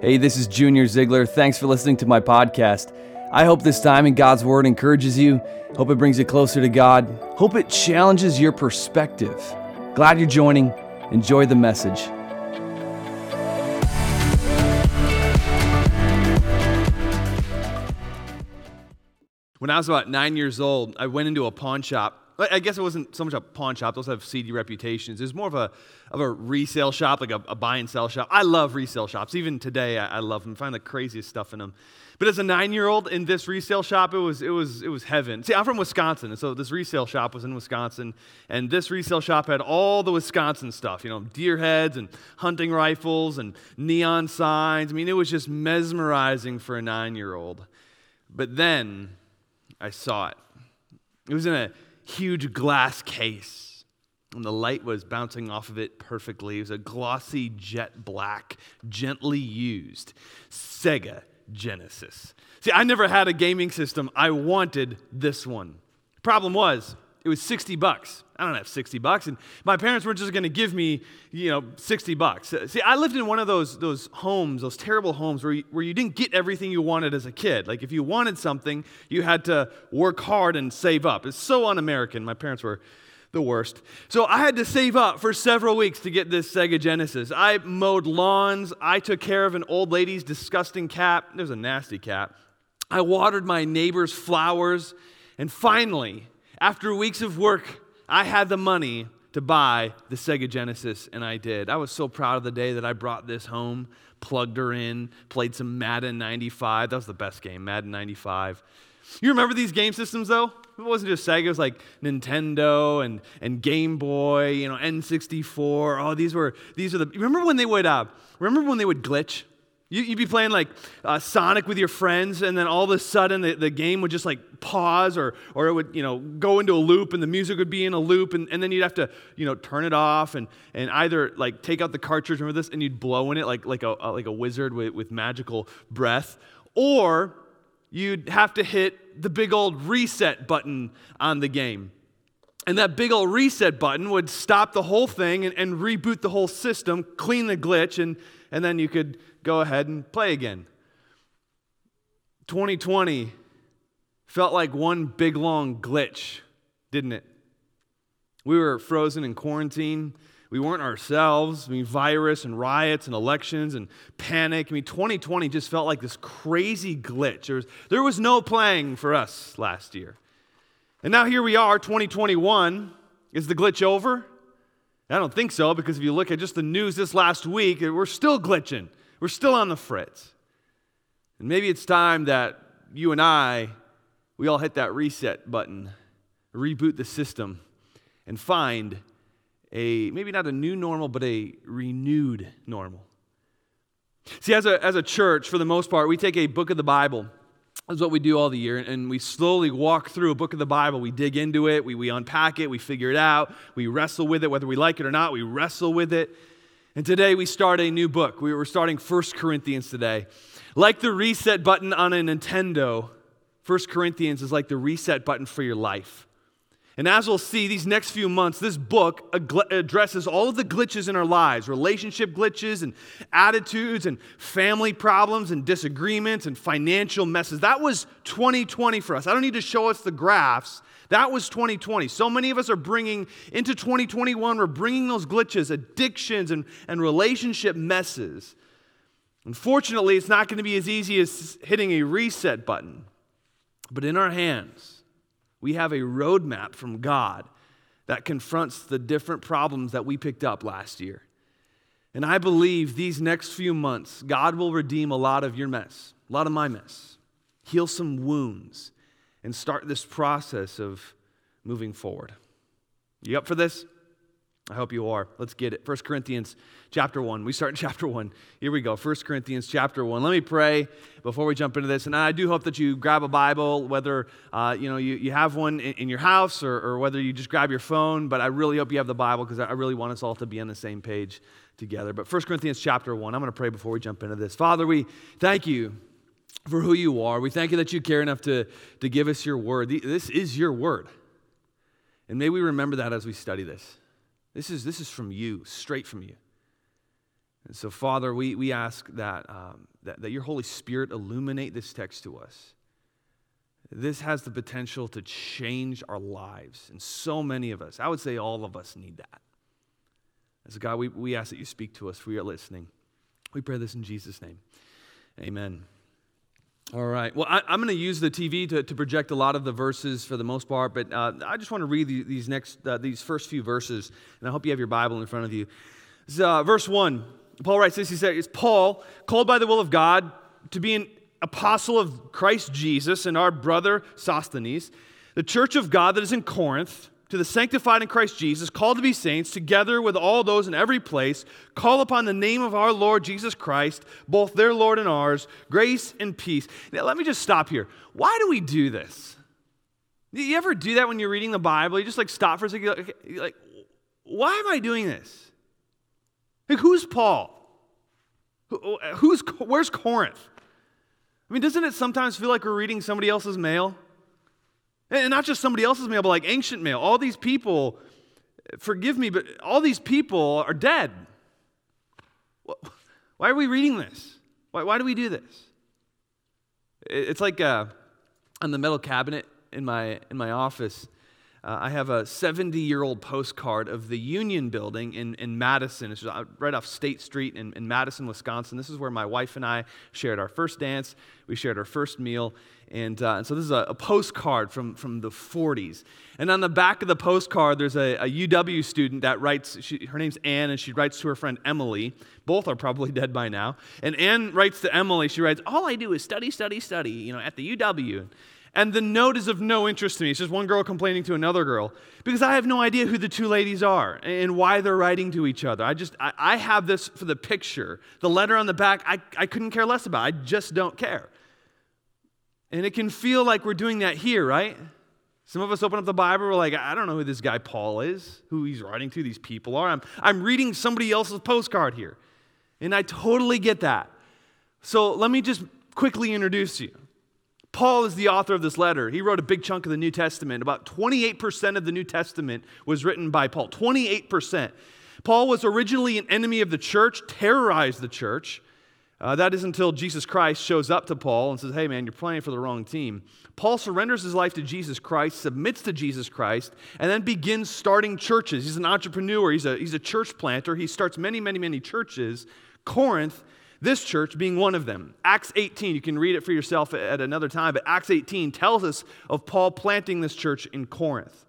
Hey, this is Junior Ziegler. Thanks for listening to my podcast. I hope this time in God's Word encourages you. Hope it brings you closer to God. Hope it challenges your perspective. Glad you're joining. Enjoy the message. When I was about nine years old, I went into a pawn shop I guess it wasn't so much a pawn shop. Those have seedy reputations. It was more of a, of a resale shop, like a, a buy and sell shop. I love resale shops. Even today, I, I love them. I find the craziest stuff in them. But as a nine-year-old in this resale shop, it was, it, was, it was heaven. See, I'm from Wisconsin, and so this resale shop was in Wisconsin, and this resale shop had all the Wisconsin stuff, you know, deer heads and hunting rifles and neon signs. I mean, it was just mesmerizing for a nine-year-old. But then I saw it. It was in a huge glass case. And the light was bouncing off of it perfectly. It was a glossy jet black, gently used Sega Genesis. See, I never had a gaming system. I wanted this one. Problem was, it was 60 bucks. I don't have 60 bucks. And my parents weren't just going to give me, you know, 60 bucks. Uh, see, I lived in one of those, those homes, those terrible homes where you, where you didn't get everything you wanted as a kid. Like if you wanted something, you had to work hard and save up. It's so un American. My parents were the worst. So I had to save up for several weeks to get this Sega Genesis. I mowed lawns. I took care of an old lady's disgusting cat. There's a nasty cat. I watered my neighbor's flowers. And finally, after weeks of work, I had the money to buy the Sega Genesis, and I did. I was so proud of the day that I brought this home, plugged her in, played some Madden 95. That was the best game, Madden 95. You remember these game systems, though? It wasn't just Sega, it was like Nintendo and, and Game Boy, you know, N64. Oh, these were, these are the, remember when they would, uh, remember when they would glitch? You, would be playing like uh, Sonic with your friends, and then all of a sudden the, the game would just like pause, or, or it would you know go into a loop, and the music would be in a loop, and, and then you'd have to you know turn it off, and, and either like take out the cartridge, remember this, and you'd blow in it like like a like a wizard with, with magical breath, or you'd have to hit the big old reset button on the game. And that big old reset button would stop the whole thing and, and reboot the whole system, clean the glitch, and, and then you could go ahead and play again. 2020 felt like one big long glitch, didn't it? We were frozen in quarantine. We weren't ourselves. I mean, virus and riots and elections and panic. I mean, 2020 just felt like this crazy glitch. There was, there was no playing for us last year. And now here we are, 2021. Is the glitch over? I don't think so, because if you look at just the news this last week, we're still glitching. We're still on the fritz. And maybe it's time that you and I, we all hit that reset button, reboot the system, and find a maybe not a new normal, but a renewed normal. See, as a, as a church, for the most part, we take a book of the Bible. That's what we do all the year, and we slowly walk through a book of the Bible. We dig into it, we, we unpack it, we figure it out, we wrestle with it, whether we like it or not, we wrestle with it. And today we start a new book. We were starting 1 Corinthians today. Like the reset button on a Nintendo, 1 Corinthians is like the reset button for your life. And as we'll see, these next few months, this book addresses all of the glitches in our lives relationship glitches and attitudes and family problems and disagreements and financial messes. That was 2020 for us. I don't need to show us the graphs. That was 2020. So many of us are bringing into 2021, we're bringing those glitches, addictions, and, and relationship messes. Unfortunately, it's not going to be as easy as hitting a reset button. But in our hands, we have a roadmap from God that confronts the different problems that we picked up last year. And I believe these next few months, God will redeem a lot of your mess, a lot of my mess, heal some wounds, and start this process of moving forward. You up for this? I hope you are. Let's get it. 1 Corinthians chapter 1. We start in chapter 1. Here we go. 1 Corinthians chapter 1. Let me pray before we jump into this. And I do hope that you grab a Bible, whether uh, you, know, you, you have one in, in your house or, or whether you just grab your phone. But I really hope you have the Bible because I really want us all to be on the same page together. But 1 Corinthians chapter 1. I'm going to pray before we jump into this. Father, we thank you for who you are. We thank you that you care enough to, to give us your word. This is your word. And may we remember that as we study this. This is, this is from you, straight from you. And so, Father, we, we ask that, um, that, that your Holy Spirit illuminate this text to us. This has the potential to change our lives. And so many of us, I would say all of us, need that. As God, we, we ask that you speak to us for your listening. We pray this in Jesus' name. Amen. All right. Well, I, am going to use the TV to, to project a lot of the verses for the most part, but uh, I just want to read the, these next, uh, these first few verses, and I hope you have your Bible in front of you. Uh, verse one. Paul writes this. He says, "It's Paul, called by the will of God to be an apostle of Christ Jesus, and our brother Sosthenes, the church of God that is in Corinth." to the sanctified in Christ Jesus, called to be saints, together with all those in every place, call upon the name of our Lord Jesus Christ, both their Lord and ours, grace and peace. Now, let me just stop here. Why do we do this? You ever do that when you're reading the Bible? You just like stop for a second, like why am I doing this? Like, who's Paul? Who's, where's Corinth? I mean, doesn't it sometimes feel like we're reading somebody else's mail? And not just somebody else's mail, but like ancient mail. All these people, forgive me, but all these people are dead. Why are we reading this? Why, why do we do this? It's like uh, on the metal cabinet in my, in my office. Uh, I have a 70 year old postcard of the Union Building in, in Madison. It's right off State Street in, in Madison, Wisconsin. This is where my wife and I shared our first dance, we shared our first meal. And, uh, and so this is a, a, postcard from, from the 40s. And on the back of the postcard, there's a, a UW student that writes, she, her name's Anne, and she writes to her friend Emily. Both are probably dead by now. And Anne writes to Emily, she writes, All I do is study, study, study, you know, at the UW. And the note is of no interest to me. It's just one girl complaining to another girl because I have no idea who the two ladies are and why they're writing to each other. I just, I, I have this for the picture. The letter on the back, I, I couldn't care less about. I just don't care. And it can feel like we're doing that here, right? Some of us open up the Bible, we're like, I don't know who this guy Paul is, who he's writing to, these people are. I'm, I'm reading somebody else's postcard here. And I totally get that. So let me just quickly introduce you. Paul is the author of this letter. He wrote a big chunk of the New Testament. About 28% of the New Testament was written by Paul. 28%. Paul was originally an enemy of the church, terrorized the church. Uh, that is until Jesus Christ shows up to Paul and says, Hey, man, you're playing for the wrong team. Paul surrenders his life to Jesus Christ, submits to Jesus Christ, and then begins starting churches. He's an entrepreneur, he's a, he's a church planter. He starts many, many, many churches. Corinth this church being one of them. Acts 18, you can read it for yourself at another time, but Acts 18 tells us of Paul planting this church in Corinth.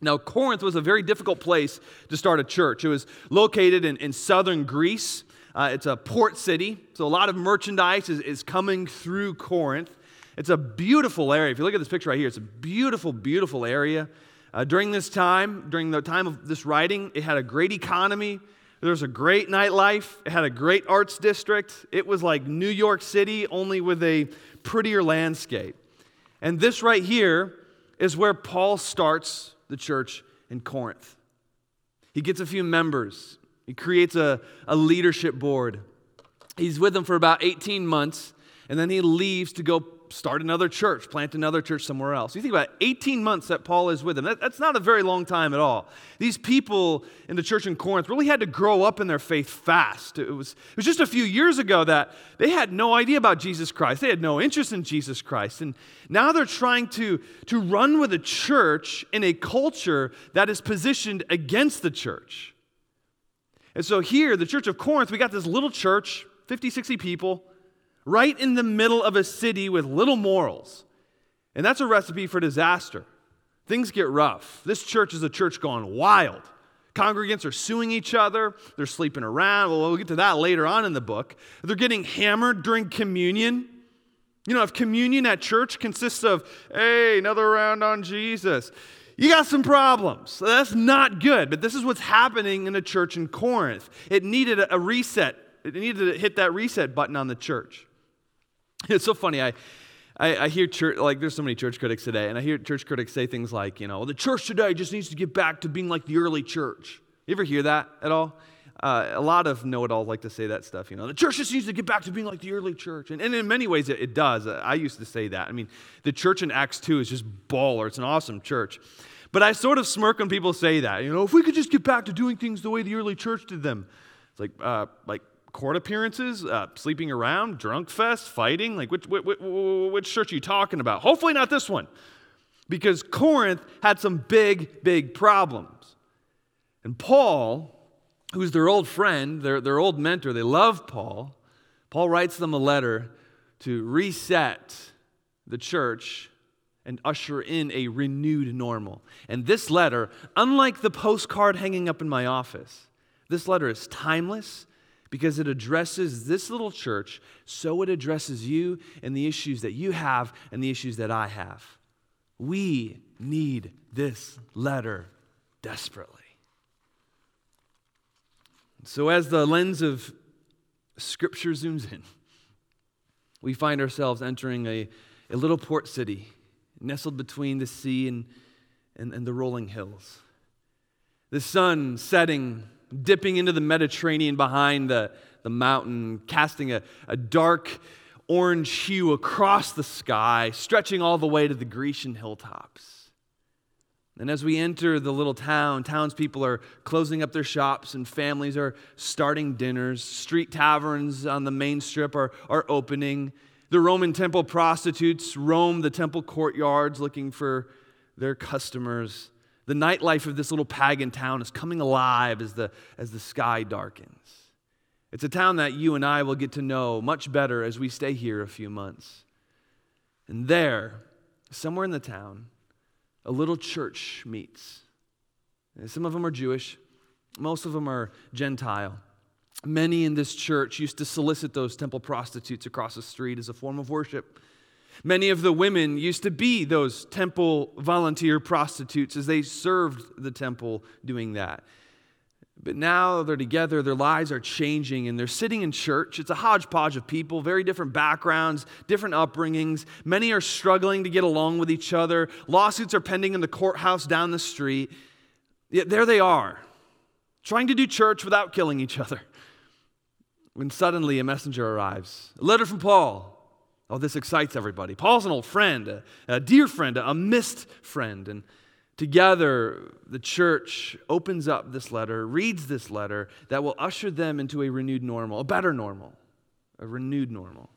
Now, Corinth was a very difficult place to start a church. It was located in, in southern Greece. Uh, it's a port city, so a lot of merchandise is, is coming through Corinth. It's a beautiful area. If you look at this picture right here, it's a beautiful, beautiful area. Uh, during this time, during the time of this writing, it had a great economy. There was a great nightlife. It had a great arts district. It was like New York City, only with a prettier landscape. And this right here is where Paul starts the church in Corinth. He gets a few members, he creates a, a leadership board. He's with them for about 18 months, and then he leaves to go start another church, plant another church somewhere else. You think about it, 18 months that Paul is with them. That, that's not a very long time at all. These people in the church in Corinth really had to grow up in their faith fast. It was, it was just a few years ago that they had no idea about Jesus Christ. They had no interest in Jesus Christ. And now they're trying to, to run with a church in a culture that is positioned against the church. And so here, the church of Corinth, we got this little church, 50, 60 people right in the middle of a city with little morals. And that's a recipe for disaster. Things get rough. This church is a church gone wild. Congregants are suing each other. They're sleeping around. Well, we'll get to that later on in the book. They're getting hammered during communion. You know, if communion at church consists of, hey, another round on Jesus, you got some problems. That's not good. But this is what's happening in the church in Corinth. It needed a reset, it needed to hit that reset button on the church. It's so funny. I, I, I, hear church, like there's so many church critics today, and I hear church critics say things like, you know, the church today just needs to get back to being like the early church. You ever hear that at all? Uh, a lot of know-it-alls like to say that stuff. You know, the church just needs to get back to being like the early church, and, and in many ways it, it does. I used to say that. I mean, the church in Acts two is just baller. It's an awesome church. But I sort of smirk when people say that. You know, if we could just get back to doing things the way the early church did them, it's like, uh, like court appearances, uh, sleeping around, drunk fest, fighting? Like, which, which, which church are you talking about? Hopefully, not this one. Because Corinth had some big, big problems. And Paul, who's their old friend, their, their old mentor, they love Paul. Paul writes them a letter to reset the church and usher in a renewed normal. And this letter, unlike the postcard hanging up in my office, this letter is timeless because it addresses this little church, so it addresses you and the issues that you have and the issues that I have. We need this letter desperately. So, as the lens of Scripture zooms in, we find ourselves entering a, a little port city nestled between the sea and, and, and the rolling hills. The sun setting, dipping into the Mediterranean behind the, the mountain, casting a, a dark orange hue across the sky, stretching all the way to the Grecian hilltops. And as we enter the little town, townspeople are closing up their shops and families are starting dinners. Street taverns on the main strip are, are opening. The Roman temple prostitutes roam the temple courtyards looking for their customers. The nightlife of this little pagan town is coming alive as the, as the sky darkens. It's a town that you and I will get to know much better as we stay here a few months. And there, somewhere in the town, a little church meets. Some of them are Jewish, most of them are Gentile. Many in this church used to solicit those temple prostitutes across the street as a form of worship. Many of the women used to be those temple volunteer prostitutes as they served the temple doing that. But now they're together, their lives are changing, and they're sitting in church. It's a hodgepodge of people, very different backgrounds, different upbringings. Many are struggling to get along with each other. Lawsuits are pending in the courthouse down the street. Yet there they are, trying to do church without killing each other. When suddenly a messenger arrives, a letter from Paul. Oh, this excites everybody. Paul's an old friend, a, a dear friend, a missed friend. And Together, the church opens up this letter, reads this letter that will usher them into a renewed normal, a better normal, a renewed normal.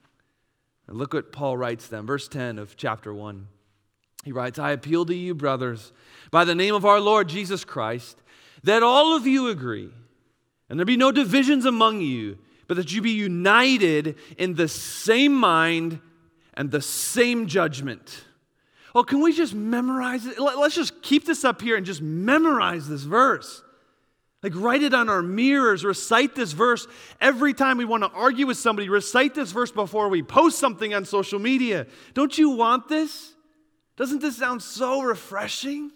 And look what Paul writes them, verse 10 of chapter 1. He writes, I appeal to you, brothers, by the name of our Lord Jesus Christ, that all of you agree, and there be no divisions among you, but that you be united in the same mind and the same judgment. Well, can we just memorize it? Let's just keep this up here and just memorize this verse. Like, write it on our mirrors, recite this verse every time we want to argue with somebody. Recite this verse before we post something on social media. Don't you want this? Doesn't this sound so refreshing?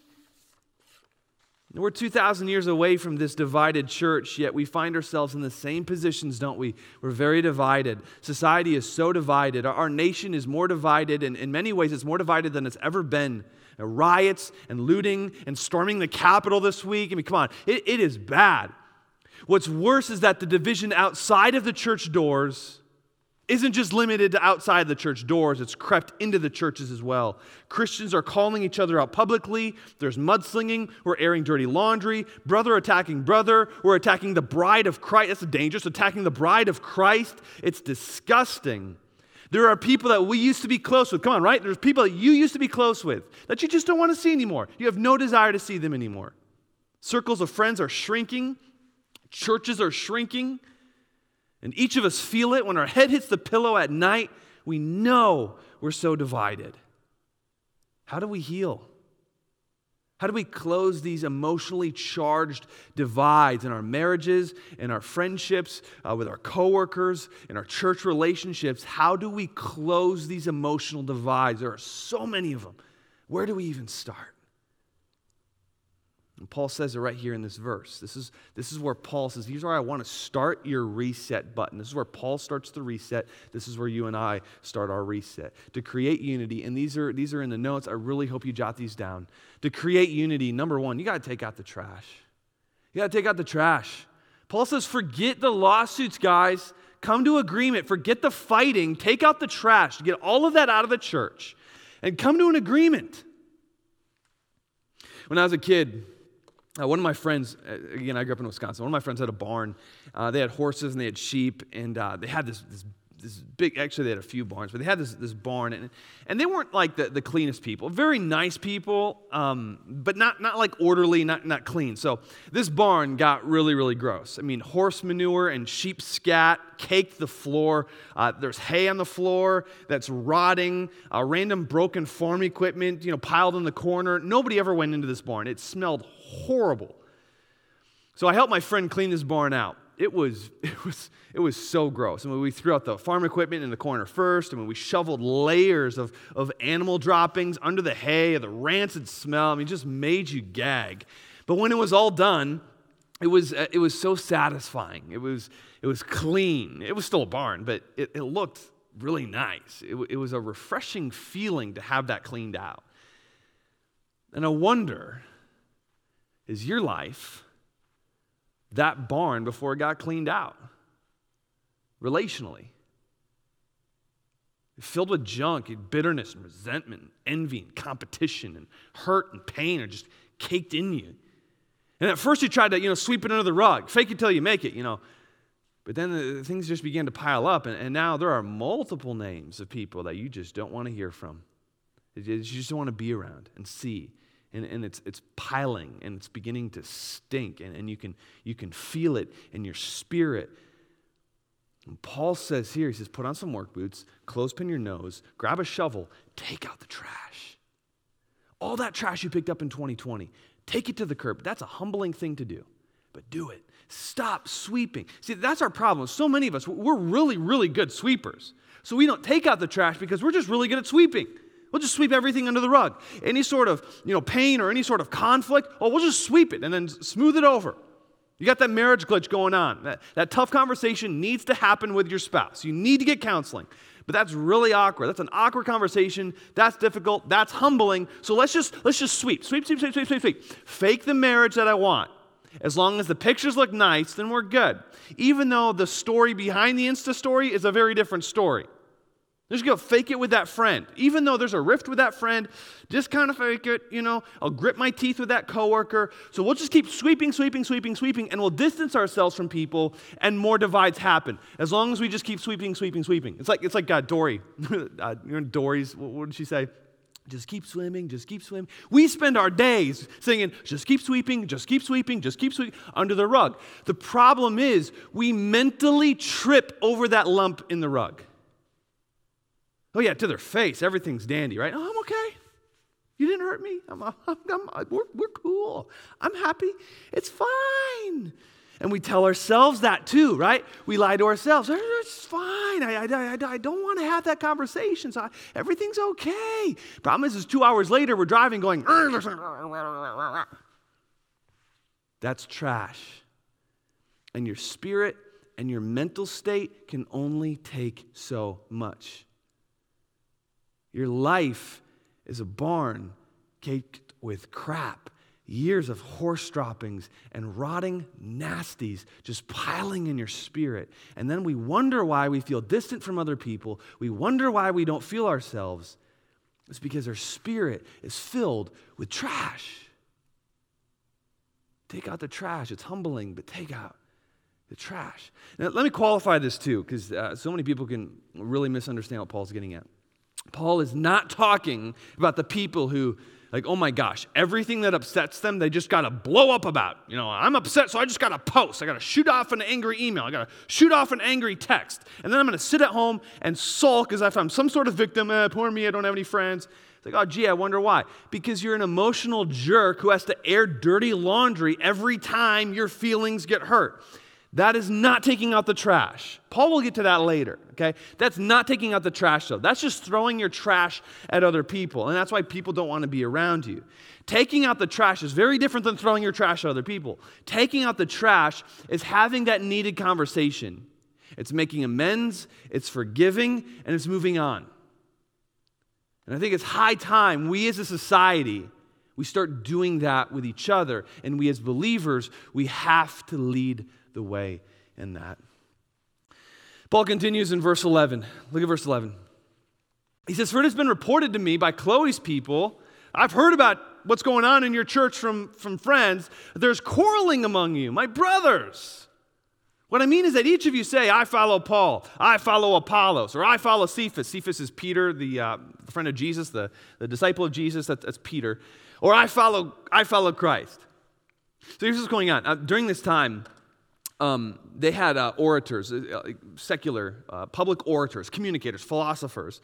We're 2,000 years away from this divided church, yet we find ourselves in the same positions, don't we? We're very divided. Society is so divided. Our nation is more divided, and in many ways, it's more divided than it's ever been. Uh, riots and looting and storming the Capitol this week. I mean, come on, it, it is bad. What's worse is that the division outside of the church doors isn't just limited to outside the church doors, it's crept into the churches as well. Christians are calling each other out publicly. There's mudslinging. We're airing dirty laundry. Brother attacking brother. We're attacking the bride of Christ. That's dangerous. Attacking the bride of Christ. It's disgusting. There are people that we used to be close with. Come on, right? There's people that you used to be close with that you just don't want to see anymore. You have no desire to see them anymore. Circles of friends are shrinking, churches are shrinking. And each of us feel it when our head hits the pillow at night. We know we're so divided. How do we heal? How do we close these emotionally charged divides in our marriages, in our friendships, uh, with our coworkers, in our church relationships? How do we close these emotional divides? There are so many of them. Where do we even start? And Paul says it right here in this verse. This is, this is where Paul says, Here's where I want to start your reset button. This is where Paul starts the reset. This is where you and I start our reset. To create unity, and these are, these are in the notes. I really hope you jot these down. To create unity, number one, you got to take out the trash. You got to take out the trash. Paul says, Forget the lawsuits, guys. Come to agreement. Forget the fighting. Take out the trash. Get all of that out of the church and come to an agreement. When I was a kid, Uh, one of my friends, uh, again, I grew up in Wisconsin. One of my friends had a barn. Uh, they had horses and they had sheep, and uh, they had this, this this big, actually, they had a few barns, but they had this, this barn, and, and they weren't like the, the cleanest people. Very nice people, um, but not, not like orderly, not, not clean. So this barn got really, really gross. I mean, horse manure and sheep scat caked the floor. Uh, there's hay on the floor that's rotting, uh, random broken farm equipment, you know, piled in the corner. Nobody ever went into this barn. It smelled horrible. So I helped my friend clean this barn out it was, it was, it was so gross. I mean, we threw out the farm equipment in the corner first. I mean, we shoveled layers of, of animal droppings under the hay, the rancid smell. I mean, just made you gag. But when it was all done, it was, uh, it was so satisfying. It was, it was clean. It was still a barn, but it, it looked really nice. It, it was a refreshing feeling to have that cleaned out. And I wonder, is your life that barn before it got cleaned out relationally. Filled with junk, and bitterness and resentment, and envy and competition and hurt and pain are just caked in you. And at first you tried to, you know, sweep it under the rug, fake it till you make it, you know. But then the, things just began to pile up, and, and now there are multiple names of people that you just don't want to hear from. You just don't want to be around and see and, and it's, it's piling and it's beginning to stink and, and you, can, you can feel it in your spirit. And paul says here he says put on some work boots clothespin your nose grab a shovel take out the trash. All that trash you picked up in 2020 take it to the curb. That's a humbling thing to do but do it. Stop sweeping. See that's our problem. So many of us we're really really good sweepers. So we don't take out the trash because we're just really good at sweeping We'll just sweep everything under the rug. Any sort of you know, pain or any sort of conflict, oh, we'll just sweep it and then smooth it over. You got that marriage glitch going on. That, that tough conversation needs to happen with your spouse. You need to get counseling. But that's really awkward. That's an awkward conversation. That's difficult. That's humbling. So let's just let's just sweep, sweep, sweep, sweep, sweep, sweep, sweep. Fake the marriage that I want. As long as the pictures look nice, then we're good. Even though the story behind the Insta story is a very different story. Just go fake it with that friend. Even though there's a rift with that friend, just kind of fake it, you know. I'll grit my teeth with that coworker. So we'll just keep sweeping, sweeping, sweeping, sweeping, and we'll distance ourselves from people, and more divides happen. As long as we just keep sweeping, sweeping, sweeping. It's like it's like uh, Dory. uh, Dory's. What did she say? Just keep swimming, just keep swimming. We spend our days singing, just keep sweeping, just keep sweeping, just keep sweeping under the rug. The problem is we mentally trip over that lump in the rug. Oh, yeah, to their face, everything's dandy, right? Oh, I'm okay. You didn't hurt me. I'm, I'm, I'm, we're, we're cool. I'm happy. It's fine. And we tell ourselves that too, right? We lie to ourselves. It's fine. I, I, I, I don't want to have that conversation. So I, everything's okay. Problem is, is two hours later, we're driving going, that's trash. And your spirit and your mental state can only take so much. Your life is a barn caked with crap, years of horse droppings and rotting nasties just piling in your spirit. And then we wonder why we feel distant from other people. We wonder why we don't feel ourselves. It's because our spirit is filled with trash. Take out the trash. It's humbling, but take out the trash. Now, let me qualify this too, because uh, so many people can really misunderstand what Paul's getting at. Paul is not talking about the people who, like, oh my gosh, everything that upsets them, they just got to blow up about. You know, I'm upset, so I just got to post. I got to shoot off an angry email. I got to shoot off an angry text. And then I'm going to sit at home and sulk as if I'm some sort of victim. Eh, poor me, I don't have any friends. It's like, oh, gee, I wonder why. Because you're an emotional jerk who has to air dirty laundry every time your feelings get hurt. That is not taking out the trash. Paul will get to that later, okay? That's not taking out the trash, though. That's just throwing your trash at other people. And that's why people don't want to be around you. Taking out the trash is very different than throwing your trash at other people. Taking out the trash is having that needed conversation. It's making amends, it's forgiving, and it's moving on. And I think it's high time we as a society we start doing that with each other and we as believers we have to lead the way in that. Paul continues in verse 11. Look at verse 11. He says, For it has been reported to me by Chloe's people I've heard about what's going on in your church from, from friends. There's quarreling among you, my brothers. What I mean is that each of you say, I follow Paul, I follow Apollos, or I follow Cephas. Cephas is Peter, the, uh, friend of Jesus, the, the disciple of Jesus. That, that's Peter. Or I follow, I follow Christ. So here's what's going on. Uh, during this time, um, they had uh, orators, uh, secular, uh, public orators, communicators, philosophers,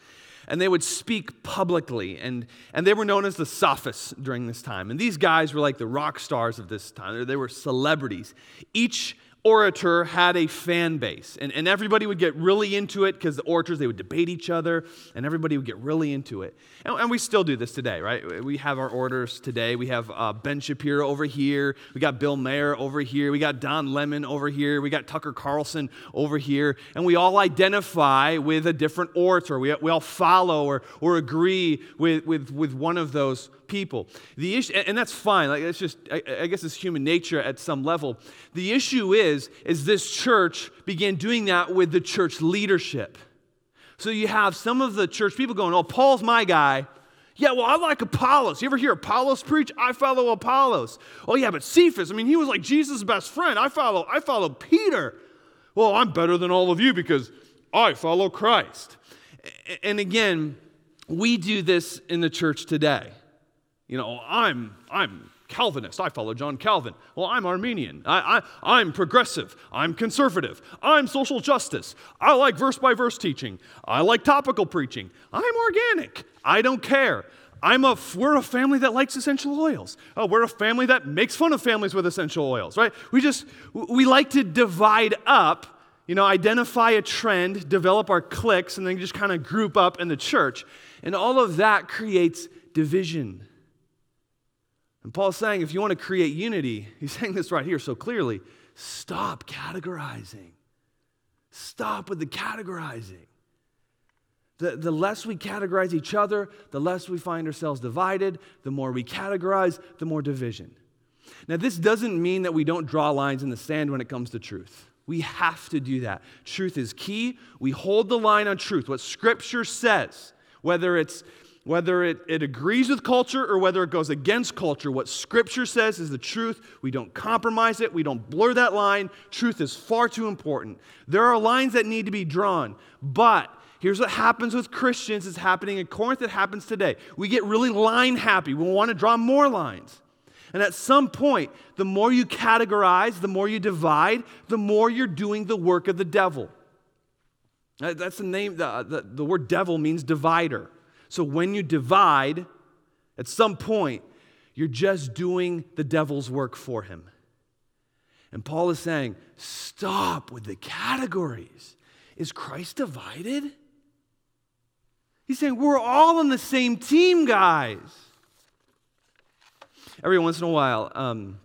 and they would speak publicly. And, and they were known as the sophists during this time. And these guys were like the rock stars of this time, they were celebrities. Each orator had a fan base, and, and everybody would get really into it because the orators, they would debate each other, and everybody would get really into it. And, and we still do this today, right? We have our orators today. We have uh, Ben Shapiro over here. We got Bill Maher over here. We got Don Lemon over here. We got Tucker Carlson over here. And we all identify with a different orator. We, we all follow or, or agree with, with, with one of those people. The issue, and that's fine. Like it's just, I, I guess it's human nature at some level. The issue is, is this church began doing that with the church leadership. So you have some of the church people going, "Oh, Paul's my guy." Yeah, well, I like Apollos. You ever hear Apollos preach? I follow Apollos. Oh yeah, but Cephas, I mean, he was like Jesus' best friend. I follow, I follow Peter. Well, I'm better than all of you because I follow Christ. And again, we do this in the church today. You know, I'm, I'm Calvinist. I follow John Calvin. Well, I'm Arminian. I, I, I'm progressive. I'm conservative. I'm social justice. I like verse by verse teaching. I like topical preaching. I'm organic. I don't care. I'm a, we're a family that likes essential oils. Oh, we're a family that makes fun of families with essential oils, right? We just, we like to divide up, you know, identify a trend, develop our cliques, and then just kind of group up in the church. And all of that creates division. And Paul's saying if you want to create unity, he's saying this right here so clearly stop categorizing. Stop with the categorizing. The, the less we categorize each other, the less we find ourselves divided. The more we categorize, the more division. Now, this doesn't mean that we don't draw lines in the sand when it comes to truth. We have to do that. Truth is key. We hold the line on truth, what Scripture says, whether it's whether it, it agrees with culture or whether it goes against culture, what Scripture says is the truth. We don't compromise it, we don't blur that line. Truth is far too important. There are lines that need to be drawn, but here's what happens with Christians it's happening in Corinth, it happens today. We get really line happy, we want to draw more lines. And at some point, the more you categorize, the more you divide, the more you're doing the work of the devil. That's the name, the, the, the word devil means divider. So when you divide, at some point, you're just doing the devil's work for him. And Paul is saying, stop with the categories. Is Christ divided? He's saying, we're all on the same team, guys. Every once in a while, um,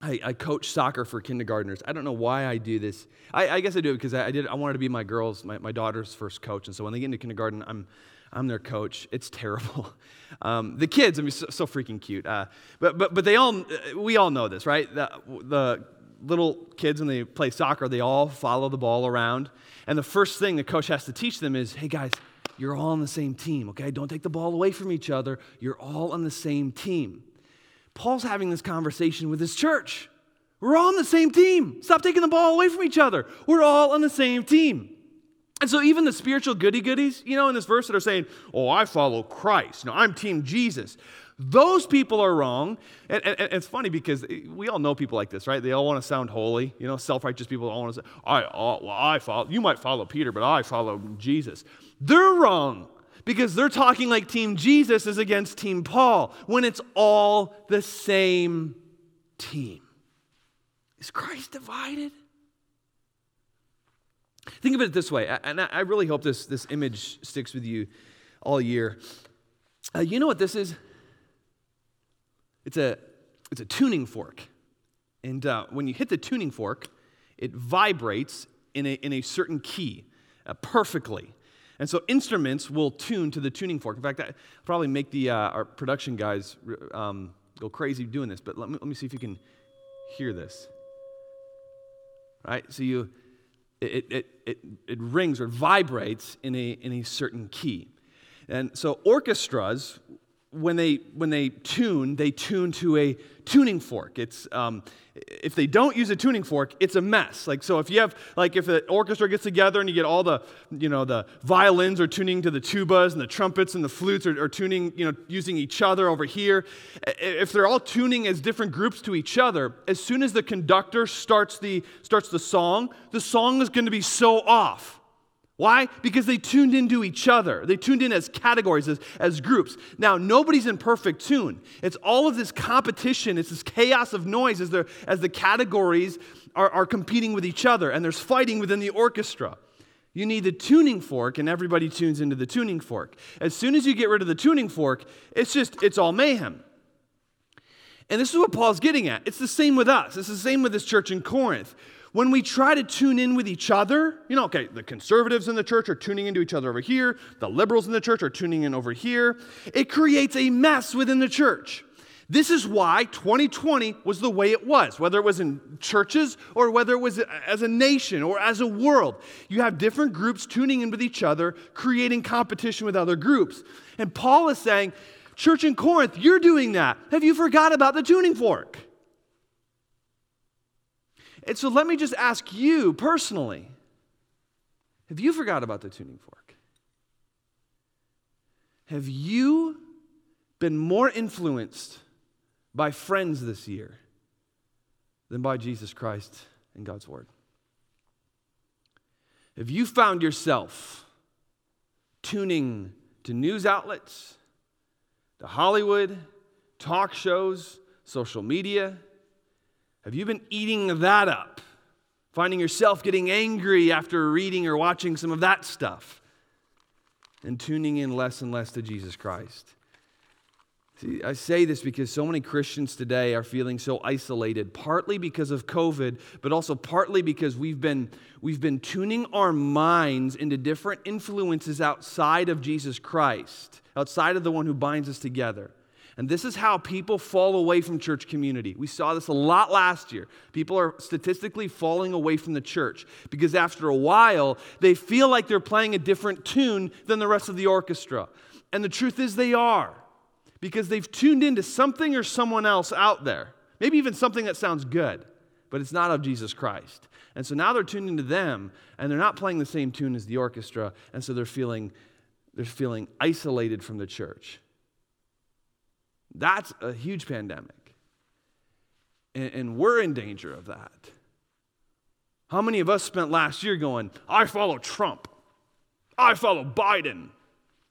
I, I, coach soccer for kindergartners. I don't know why I do this. I, I guess I do it because I, I, did. I wanted to be my girls, my, my daughter's first coach, and so when they get into kindergarten, I'm I'm their coach. It's terrible. Um, the kids, I mean, so, so freaking cute. Uh, but, but, but they all, we all know this, right? The, the little kids, when they play soccer, they all follow the ball around. And the first thing the coach has to teach them is hey, guys, you're all on the same team, okay? Don't take the ball away from each other. You're all on the same team. Paul's having this conversation with his church. We're all on the same team. Stop taking the ball away from each other. We're all on the same team. And so, even the spiritual goody goodies, you know, in this verse that are saying, Oh, I follow Christ, no, I'm Team Jesus, those people are wrong. And, and, and, it's funny because we all know people like this, right? They all want to sound holy. You know, self righteous people all want to say, I, oh, well, I follow, you might follow Peter, but I follow Jesus. They're wrong because they're talking like Team Jesus is against Team Paul when it's all the same team. Is Christ divided? Think of it this way, and I really hope this, this image sticks with you all year. Uh, you know what this is? It's a, it's a tuning fork. And uh, when you hit the tuning fork, it vibrates in a, in a certain key uh, perfectly. And so instruments will tune to the tuning fork. In fact, I probably make the, uh, our production guys um, go crazy doing this, but let me, let me see if you can hear this. All right, so you it, it, it, it rings or vibrates in a, in a certain key. And so orchestras when they when they tune, they tune to a tuning fork. It's um, if they don't use a tuning fork, it's a mess. Like so, if you have like if the orchestra gets together and you get all the you know the violins are tuning to the tubas and the trumpets and the flutes are, are tuning you know using each other over here. If they're all tuning as different groups to each other, as soon as the conductor starts the starts the song, the song is going to be so off why? Because they tuned into each other. They tuned in as categories, as, as groups. Now, nobody's in perfect tune. It's all of this competition, it's this chaos of noise as, as the categories are, are competing with each other and there's fighting within the orchestra. You need the tuning fork, and everybody tunes into the tuning fork. As soon as you get rid of the tuning fork, it's just, it's all mayhem. And this is what Paul's getting at. It's the same with us. It's the same with this church in Corinth when we try to tune in with each other, you know, okay, the conservatives in the church are tuning into each other over here, the liberals in the church are tuning in over here, it creates a mess within the church. This is why 2020 was the way it was, whether it was in churches or whether it was as a nation or as a world. You have different groups tuning in with each other, creating competition with other groups. And Paul is saying, Church in Corinth, you're doing that. Have you forgot about the tuning fork? And so let me just ask you personally have you forgot about the tuning fork? Have you been more influenced by friends this year than by Jesus Christ and God's Word? Have you found yourself tuning to news outlets, to Hollywood, talk shows, social media? Have you been eating that up? Finding yourself getting angry after reading or watching some of that stuff and tuning in less and less to Jesus Christ? See, I say this because so many Christians today are feeling so isolated, partly because of COVID, but also partly because we've been, we've been tuning our minds into different influences outside of Jesus Christ, outside of the one who binds us together. And this is how people fall away from church community. We saw this a lot last year. People are statistically falling away from the church because after a while, they feel like they're playing a different tune than the rest of the orchestra. And the truth is, they are because they've tuned into something or someone else out there. Maybe even something that sounds good, but it's not of Jesus Christ. And so now they're tuned into them and they're not playing the same tune as the orchestra, and so they're feeling, they're feeling isolated from the church. That's a huge pandemic. And, and we're in danger of that. How many of us spent last year going, I follow Trump, I follow Biden,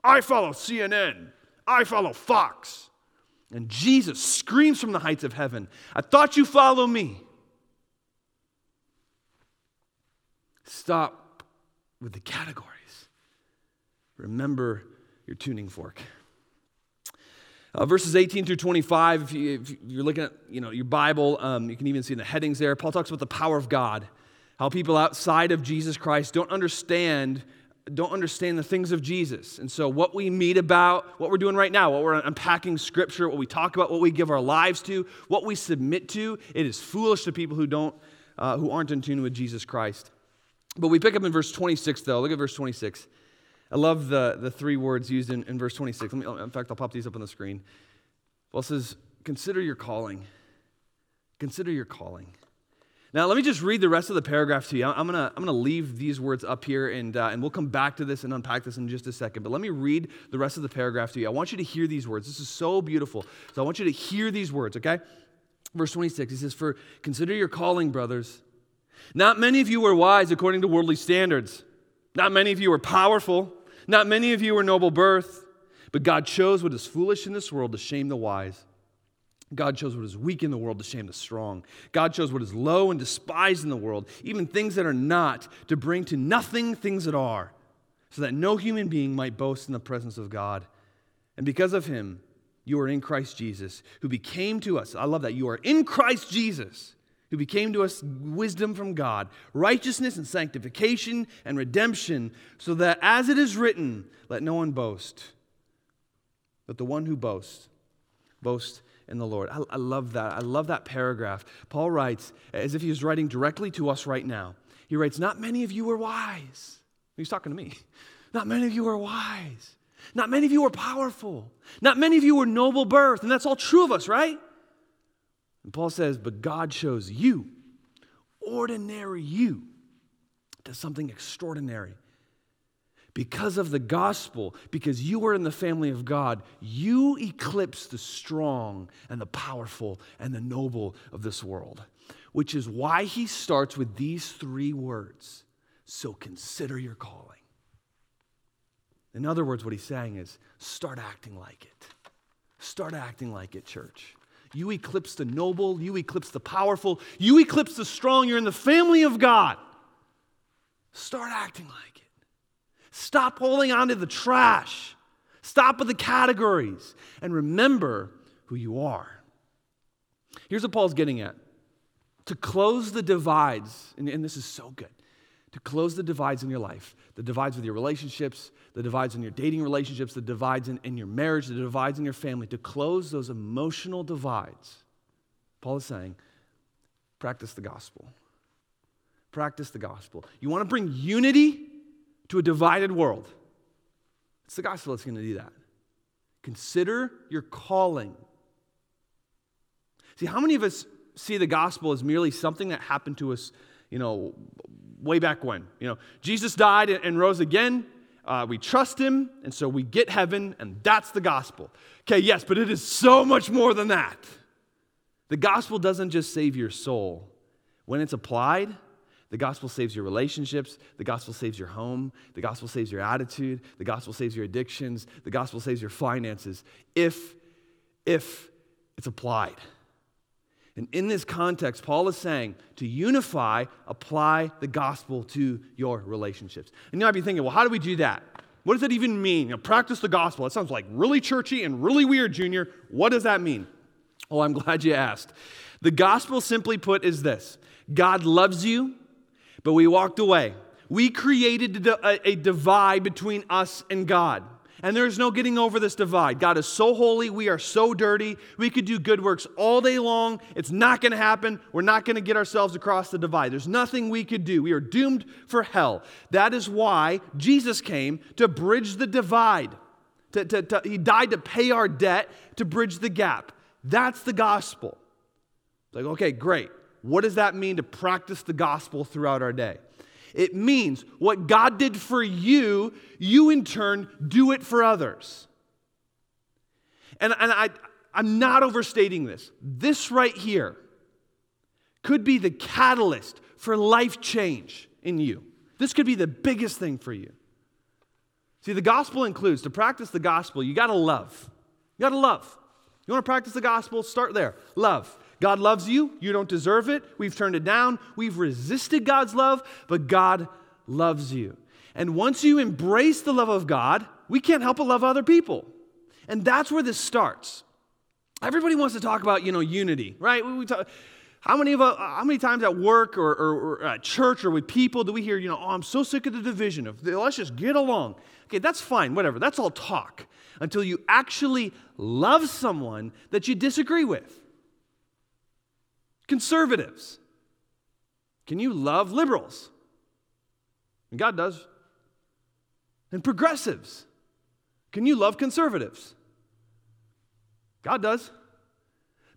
I follow CNN, I follow Fox? And Jesus screams from the heights of heaven, I thought you follow me. Stop with the categories. Remember your tuning fork. Uh, verses 18 through 25, if, you, are looking at you know, your Bible, um, you can even see in the headings there, Paul talks about the power of God, how people outside of Jesus Christ don't understand don't understand the things of Jesus. And so, what we meet about, what we're doing right now, what we're unpacking scripture, what we talk about, what we give our lives to, what we submit to, it is foolish to people who, don't, uh, who aren't in tune with Jesus Christ. But we pick up in verse 26, though. Look at verse 26. I love the, the three words used in, in verse 26. Me, in fact, I'll pop these up on the screen. Paul says, Consider your calling. Consider your calling. Now, let me just read the rest of the paragraph to you. I'm going to I'm gonna leave these words up here, and, uh, and we'll come back to this and unpack this in just a second. But let me read the rest of the paragraph to you. I want you to hear these words. This is so beautiful. So I want you to hear these words, okay? Verse 26, he says, For consider your calling, brothers. Not many of you were wise according to worldly standards. Not many of you were powerful. Not many of you were noble birth, but God chose what is foolish in this world to shame the wise. God chose what is weak in the world to shame the strong. God chose what is low and despised in the world, even things that are not, to bring to nothing things that are, so that no human being might boast in the presence of God. And because of him, you are in Christ Jesus, who became to us. I love that. You are in Christ Jesus who became to us wisdom from God, righteousness and sanctification and redemption, so that as it is written, let no one boast, but the one who boasts, boast in the Lord. I, I, love that. I love that paragraph. Paul writes, as if he was writing directly to us right now. He writes, Not many of you were wise. He's talking to me. Not many of you are wise. Not many of you are powerful. Not many of you were noble birth. And that's all true of us, right? And Paul says, But God chose you, ordinary you, to something extraordinary. Because of the gospel, because you are in the family of God, you eclipse the strong and the powerful and the noble of this world, which is why he starts with these three words. So consider your calling. In other words, what he's saying is start acting like it. Start acting like it, church. You eclipse the noble, you eclipse the powerful, you eclipse the strong. You're in the family of God. Start acting like it. Stop holding on to the trash. Stop with the categories and remember who you are. Here's what Paul's getting at to close the divides, and, and, this is so good, to close the divides in your life, the divides with your relationships, the divides in your dating relationships, the divides in, in your marriage, the divides in your family, to close those emotional divides. Paul is saying, practice the gospel. Practice the gospel. You want to bring unity to a divided world. It's the gospel that's going to do that. Consider your calling. See, how many of us see the gospel as merely something that happened to us, you know, way back when? You know, Jesus died and rose again. Uh, we trust him, and so we get heaven, and that's the gospel. Okay, yes, but it is so much more than that. The gospel doesn't just save your soul, when it's applied, the gospel saves your relationships. The gospel saves your home. The gospel saves your attitude. The gospel saves your addictions. The gospel saves your finances if, if it's applied. And in this context, Paul is saying to unify, apply the gospel to your relationships. And you might be thinking, well, how do we do that? What does that even mean? You know, practice the gospel. It sounds like really churchy and really weird, Junior. What does that mean? Oh, I'm glad you asked. The gospel, simply put, is this God loves you but we walked away. We created a, divide between us and God. And there's no getting over this divide. God is so holy. We are so dirty. We could do good works all day long. It's not going to happen. We're not going to get ourselves across the divide. There's nothing we could do. We are doomed for hell. That is why Jesus came to bridge the divide. To, to, to, he died to pay our debt, to bridge the gap. That's the gospel. It's like, okay, great. What does that mean to practice the gospel throughout our day? It means what God did for you, you in turn do it for others. And, and I, I'm not overstating this. This right here could be the catalyst for life change in you. This could be the biggest thing for you. See, the gospel includes to practice the gospel, you got to love. You got to love. You want to practice the gospel? Start there. Love. God loves you. You don't deserve it. We've turned it down. We've resisted God's love, but God loves you. And once you embrace the love of God, we can't help but love other people. And that's where this starts. Everybody wants to talk about, you know, unity, right? We talk, how many of uh, how many times at work or, or, or, at church or with people do we hear, you know, oh, I'm so sick of the division. Of, let's just get along. Okay, that's fine, whatever. That's all talk until you actually love someone that you disagree with. Conservatives. Can you love liberals? And God does. And progressives. Can you love conservatives? God does.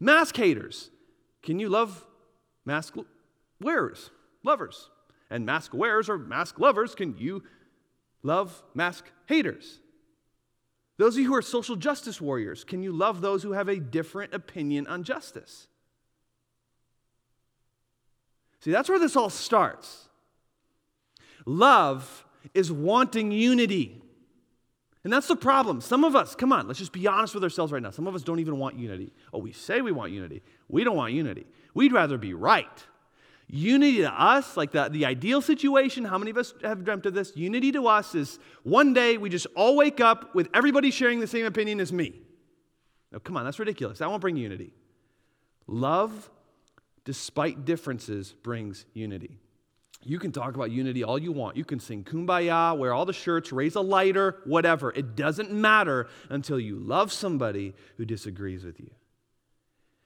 Mask haters. Can you love mask wearers, lovers? And mask wearers or mask lovers, can you love mask haters? Those of you who are social justice warriors, can you love those who have a different opinion on justice? See, that's where this all starts. Love is wanting unity. And that's the problem. Some of us, come on, let's just be honest with ourselves right now. Some of us don't even want unity. Oh, we say we want unity. We don't want unity. We'd rather be right. Unity to us, like the, the ideal situation, how many of us have dreamt of this? Unity to us is one day we just all wake up with everybody sharing the same opinion as me. No, come on, that's ridiculous. That won't bring unity. Love despite differences, brings unity. You can talk about unity all you want. You can sing kumbaya, wear all the shirts, raise a lighter, whatever. It doesn't matter until you love somebody who disagrees with you.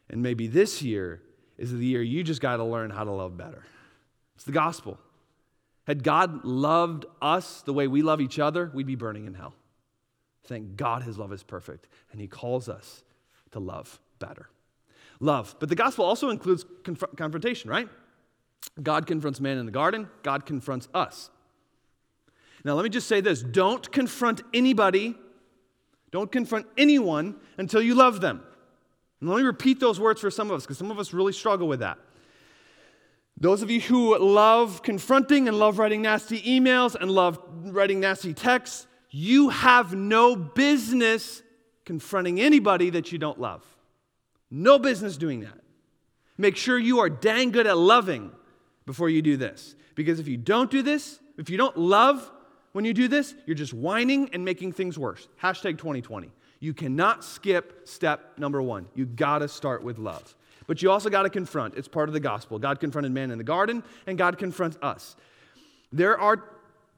And maybe this year is the year you just got to learn how to love better. It's the gospel. Had God loved us the way we love each other, we'd be burning in hell. Thank God his love is perfect, and he calls us to love better. Love. But the gospel also includes conf- confrontation, right? God confronts man in the garden, God confronts us. Now, let me just say this don't confront anybody, don't confront anyone until you love them. And let me repeat those words for some of us, because some of us really struggle with that. Those of you who love confronting and love writing nasty emails and love writing nasty texts, you have no business confronting anybody that you don't love. No business doing that. Make sure you are dang good at loving before you do this. Because if you don't do this, if you don't love when you do this, you're just whining and making things worse. Hashtag 2020. You cannot skip step number one. You gotta start with love. But you also gotta confront. It's part of the gospel. God confronted man in the garden, and God confronts us. There are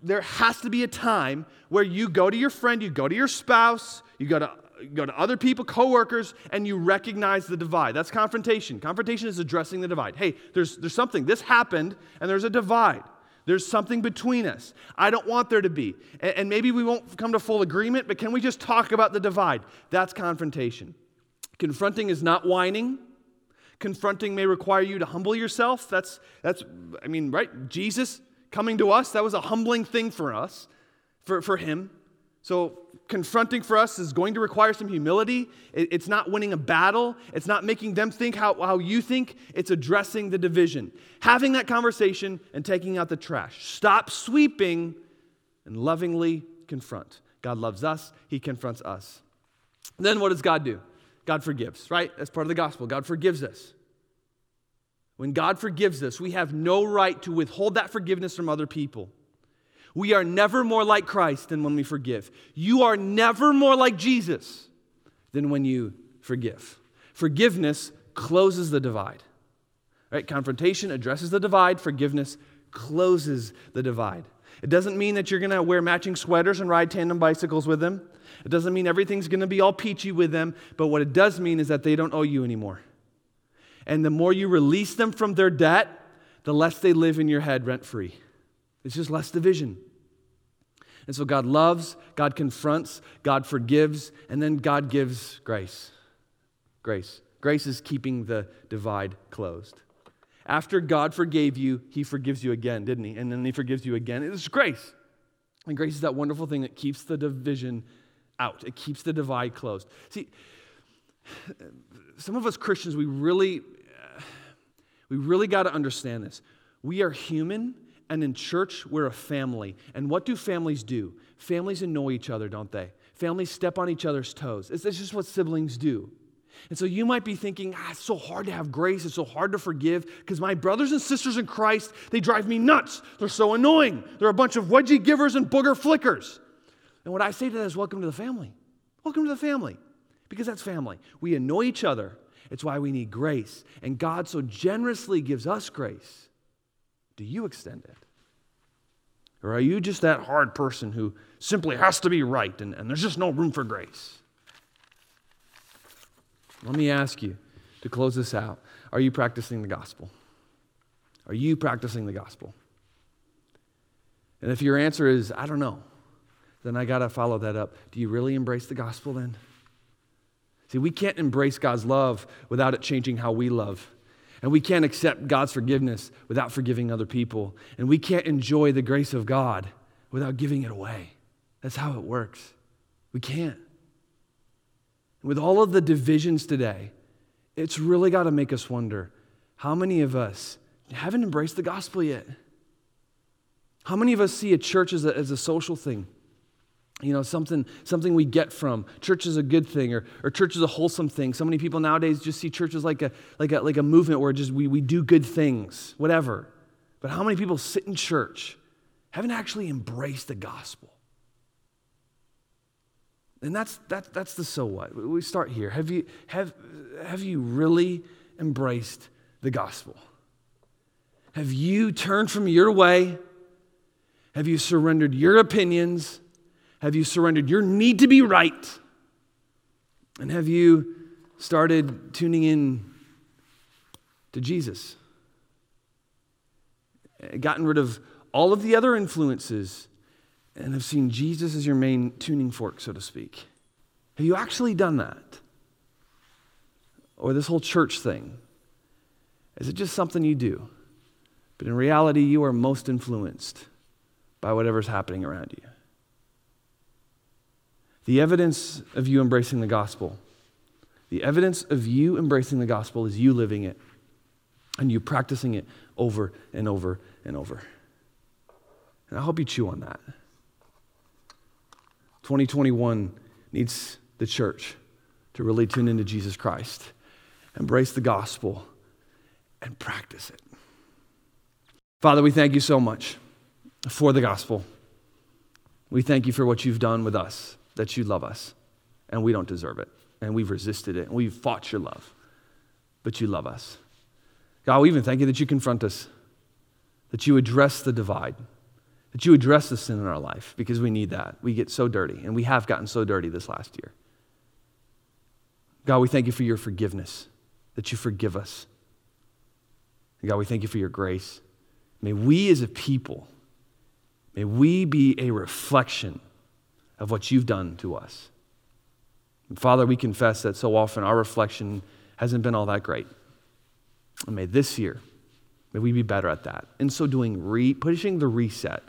there has to be a time where you go to your friend, you go to your spouse, you go to, go to other people, coworkers, and you recognize the divide. That's confrontation. Confrontation is addressing the divide. Hey, there's, there's something, this happened, and there's a divide. There's something between us. I don't want there to be. And, and maybe we won't come to full agreement, but can we just talk about the divide? That's confrontation. Confronting is not whining. Confronting may require you to humble yourself. That's, that's I mean, right? Jesus coming to us, that was a humbling thing for us, for, for him. So, confronting for us is going to require some humility. It's not winning a battle, it's not making them think how, how you think, it's addressing the division. Having that conversation and taking out the trash. Stop sweeping and lovingly confront. God loves us, He confronts us. Then what does God do? God forgives, right? That's part of the gospel. God forgives us. When God forgives us, we have no right to withhold that forgiveness from other people. We are never more like Christ than when we forgive. You are never more like Jesus than when you forgive. Forgiveness closes the divide. Right? Confrontation addresses the divide, forgiveness closes the divide. It doesn't mean that you're going to wear matching sweaters and ride tandem bicycles with them. It doesn't mean everything's going to be all peachy with them, but what it does mean is that they don't owe you anymore. And the more you release them from their debt, the less they live in your head rent free. It's just less division. And so God loves, God confronts, God forgives, and then God gives grace. Grace. Grace is keeping the divide closed. After God forgave you, He forgives you again, didn't He? And then He forgives you again. It's grace. And grace is that wonderful thing that keeps the division out, it keeps the divide closed. See, some of us Christians, we really we really got to understand this. We are human, and in church, we're a family. And what do families do? Families annoy each other, don't they? Families step on each other's toes. It's, it's just what siblings do. And so you might be thinking, ah, it's so hard to have grace, it's so hard to forgive, because my brothers and sisters in Christ, they drive me nuts. They're so annoying. They're a bunch of wedgie givers and booger flickers. And what I say to that is, welcome to the family. Welcome to the family, because that's family. We annoy each other, it's why we need grace. And God so generously gives us grace. Do you extend it? Or are you just that hard person who simply has to be right and, and there's just no room for grace? Let me ask you to close this out Are you practicing the gospel? Are you practicing the gospel? And if your answer is, I don't know, then I got to follow that up. Do you really embrace the gospel then? See, we can't embrace God's love without it changing how we love. And we can't accept God's forgiveness without forgiving other people. And we can't enjoy the grace of God without giving it away. That's how it works. We can't. With all of the divisions today, it's really got to make us wonder how many of us haven't embraced the gospel yet? How many of us see a church as a, as a social thing? You know something something we get from. Church is a good thing or, or church is a wholesome thing. So many people nowadays just see church as like a like a like a movement where just we, we do good things whatever. But how many people sit in church haven't actually embraced the gospel? And that's that, that's the so what. We start here. Have you have have you really embraced the gospel? Have you turned from your way? Have you surrendered your opinions have you surrendered your need to be right? And have you started tuning in to Jesus? Gotten rid of all of the other influences and have seen Jesus as your main tuning fork, so to speak? Have you actually done that? Or this whole church thing? Is it just something you do? But in reality, you are most influenced by whatever's happening around you. The evidence of you embracing the gospel, the evidence of you embracing the gospel is you living it and you practicing it over and over and over. And I hope you chew on that. 2021 needs the church to really tune into Jesus Christ, embrace the gospel, and practice it. Father, we thank you so much for the gospel. We thank you for what you've done with us, that you love us, and we don't deserve it, and we've resisted it, and we've fought your love, but you love us. God, we even thank you that you confront us, that you address the divide, that you address the sin in our life, because we need that. We get so dirty, and we have gotten so dirty this last year. God, we thank you for your forgiveness, that you forgive us. God, we thank you for your grace. May we as a people, may we be a reflection of what you've done to us. And Father, we confess that so often our reflection hasn't been all that great. And may this year, may we be better at that. In so doing, re- pushing the reset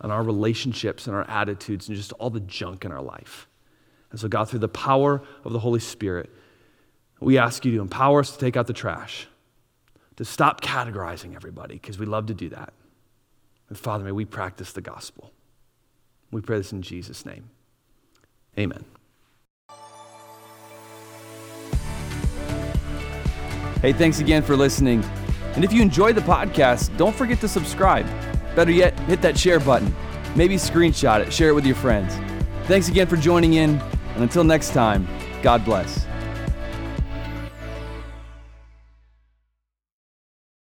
on our relationships and our attitudes and just all the junk in our life. And so, God, through the power of the Holy Spirit, we ask you to empower us to take out the trash, to stop categorizing everybody, because we love to do that. And Father, may we practice the gospel. We pray this in Jesus' name. Amen. Hey, thanks again for listening. And if you enjoyed the podcast, don't forget to subscribe. Better yet, hit that share button. Maybe screenshot it, share it with your friends. Thanks again for joining in, and until next time, God bless.